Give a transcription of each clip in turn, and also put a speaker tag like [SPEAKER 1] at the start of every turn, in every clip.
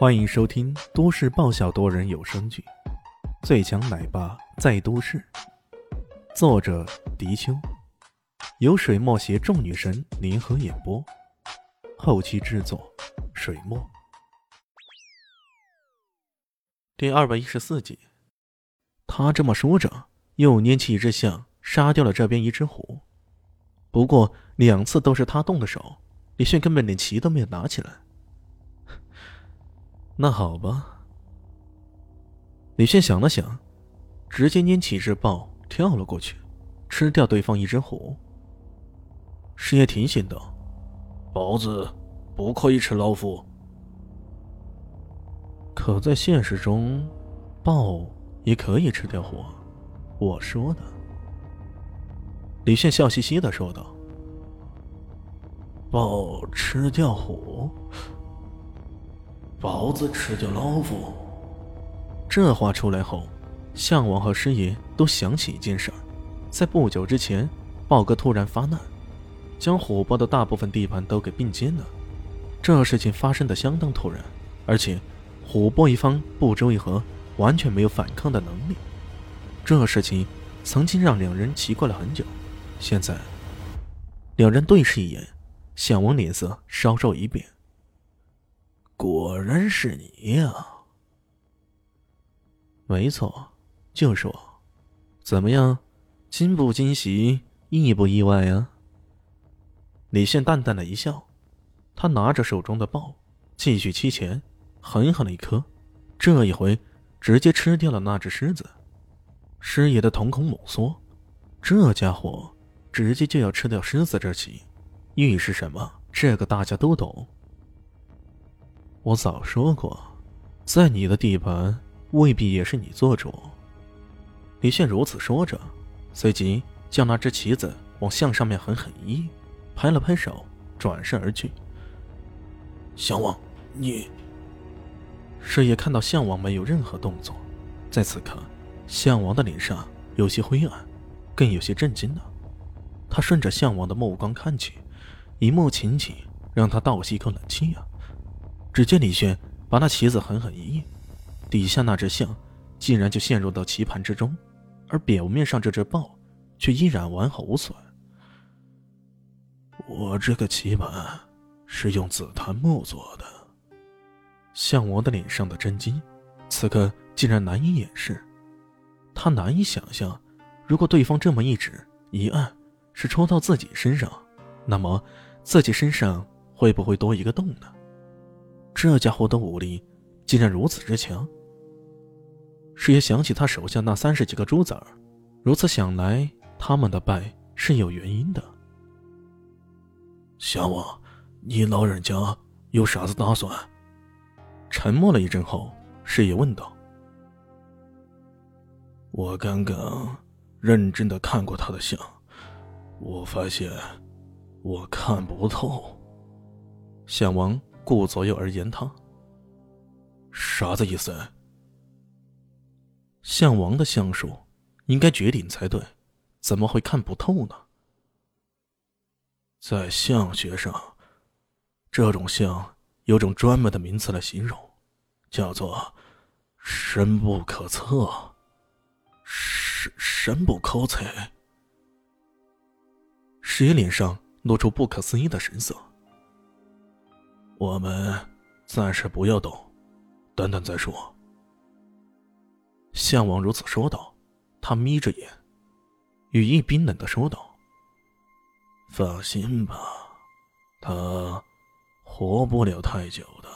[SPEAKER 1] 欢迎收听都市爆笑多人有声剧《最强奶爸在都市》，作者：迪秋，由水墨携众女神联合演播，后期制作：水墨。第二百一十四集，他这么说着，又拈起一只象，杀掉了这边一只虎。不过两次都是他动的手，李炫根本连旗都没有拿起来。那好吧，李炫想了想，直接拈起一只豹跳了过去，吃掉对方一只虎。师爷提醒道：“
[SPEAKER 2] 豹子不可以吃老虎。”
[SPEAKER 1] 可在现实中，豹也可以吃掉虎。我说的。李炫笑嘻嘻的说道：“
[SPEAKER 2] 豹吃掉虎。”豹子吃掉老虎。
[SPEAKER 1] 这话出来后，项王和师爷都想起一件事儿：在不久之前，豹哥突然发难，将虎豹的大部分地盘都给并肩了。这事情发生的相当突然，而且虎豹一方不知为何完全没有反抗的能力。这事情曾经让两人奇怪了很久。现在，两人对视一眼，项王脸色稍稍一变。
[SPEAKER 2] 果然是你呀！
[SPEAKER 1] 没错，就是我。怎么样，惊不惊喜，意不意外呀？李现淡淡的一笑，他拿着手中的豹，继续期前，狠狠的一颗，这一回直接吃掉了那只狮子。师爷的瞳孔猛缩，这家伙直接就要吃掉狮子这棋，预示什么？这个大家都懂。我早说过，在你的地盘未必也是你做主。李炫如此说着，随即将那只旗子往象上面狠狠一，拍了拍手，转身而去。
[SPEAKER 2] 项王，你……
[SPEAKER 1] 师爷看到项王没有任何动作，在此刻，项王的脸上有些灰暗，更有些震惊了。他顺着项王的目光看去，一幕情景让他倒吸一口冷气啊！只见李轩把那旗子狠狠一印，底下那只象竟然就陷入到棋盘之中，而表面上这只豹却依然完好无损。
[SPEAKER 2] 我这个棋盘是用紫檀木做的。
[SPEAKER 1] 项王的脸上的震惊，此刻竟然难以掩饰。他难以想象，如果对方这么一指一按，是戳到自己身上，那么自己身上会不会多一个洞呢？这家伙的武力竟然如此之强。师爷想起他手下那三十几个猪崽儿，如此想来，他们的败是有原因的。
[SPEAKER 2] 项王，你老人家有啥子打算？
[SPEAKER 1] 沉默了一阵后，师爷问道：“
[SPEAKER 2] 我刚刚认真的看过他的相，我发现我看不透。”
[SPEAKER 1] 项王。顾左右而言他，
[SPEAKER 2] 啥子意思？
[SPEAKER 1] 项王的相术应该绝顶才对，怎么会看不透呢？
[SPEAKER 2] 在相学上，这种相有种专门的名词来形容，叫做“深不可测”。深深不可测。
[SPEAKER 1] 石爷脸上露出不可思议的神色。
[SPEAKER 2] 我们暂时不要动，等等再说。
[SPEAKER 1] 项王如此说道，他眯着眼，语意冰冷的说道：“
[SPEAKER 2] 放心吧，他活不了太久的，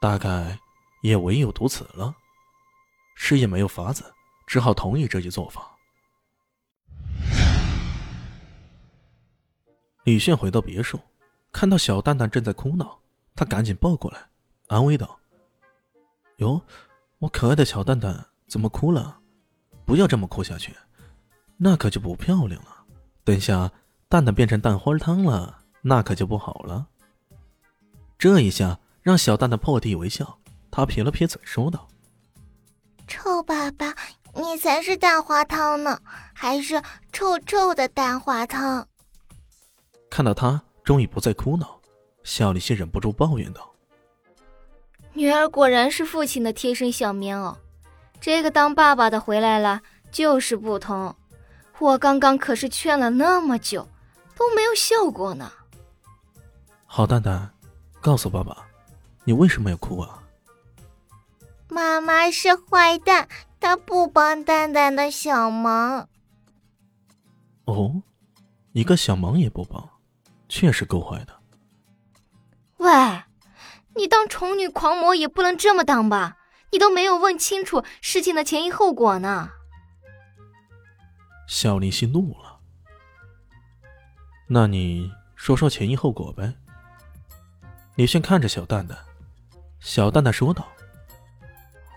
[SPEAKER 1] 大概也唯有如此了。”师爷没有法子，只好同意这一做法。李炫回到别墅。看到小蛋蛋正在哭闹，他赶紧抱过来，安慰道：“哟，我可爱的小蛋蛋怎么哭了？不要这么哭下去，那可就不漂亮了。等下蛋蛋变成蛋花汤了，那可就不好了。”这一下让小蛋蛋破涕为笑，他撇了撇嘴说道：“
[SPEAKER 3] 臭爸爸，你才是蛋花汤呢，还是臭臭的蛋花汤。”
[SPEAKER 1] 看到他。终于不再哭闹，小李些忍不住抱怨道：“
[SPEAKER 4] 女儿果然是父亲的贴身小棉袄，这个当爸爸的回来了就是不同。我刚刚可是劝了那么久，都没有效果呢。
[SPEAKER 1] 好蛋蛋，告诉爸爸，你为什么要哭啊？
[SPEAKER 3] 妈妈是坏蛋，她不帮蛋蛋的小忙。
[SPEAKER 1] 哦，一个小忙也不帮，确实够坏的。
[SPEAKER 4] 喂，你当宠女狂魔也不能这么当吧？你都没有问清楚事情的前因后果呢。
[SPEAKER 1] 小林夕怒了，那你说说前因后果呗。李炫看着小蛋蛋，小蛋蛋说道：“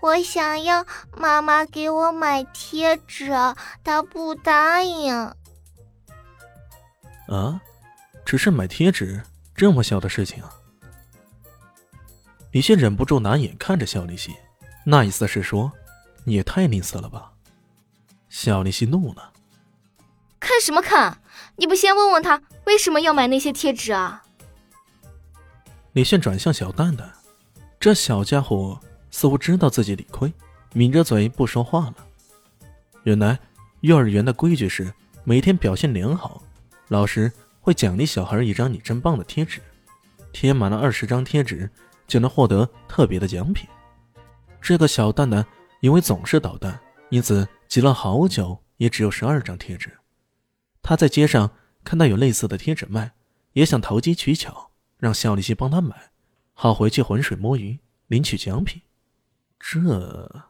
[SPEAKER 3] 我想要妈妈给我买贴纸，她不答应。”
[SPEAKER 1] 啊，只是买贴纸这么小的事情啊？李现忍不住拿眼看着小李希，那意思是说，你也太吝啬了吧？小李希怒了，
[SPEAKER 4] 看什么看？你不先问问他为什么要买那些贴纸啊？
[SPEAKER 1] 李现转向小蛋蛋，这小家伙似乎知道自己理亏，抿着嘴不说话了。原来幼儿园的规矩是，每天表现良好，老师会奖励小孩一张“你真棒”的贴纸，贴满了二十张贴纸。就能获得特别的奖品。这个小蛋蛋因为总是捣蛋，因此集了好久也只有十二张贴纸。他在街上看到有类似的贴纸卖，也想投机取巧，让肖丽西帮他买，好回去浑水摸鱼领取奖品。这，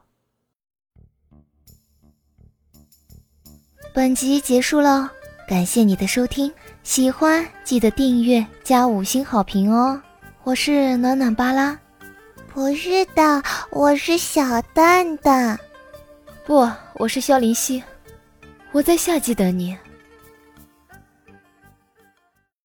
[SPEAKER 5] 本集结束了，感谢你的收听，喜欢记得订阅加五星好评哦。我是暖暖巴拉，
[SPEAKER 3] 不是的，我是小蛋蛋，
[SPEAKER 5] 不，我是萧林希，我在夏季等你。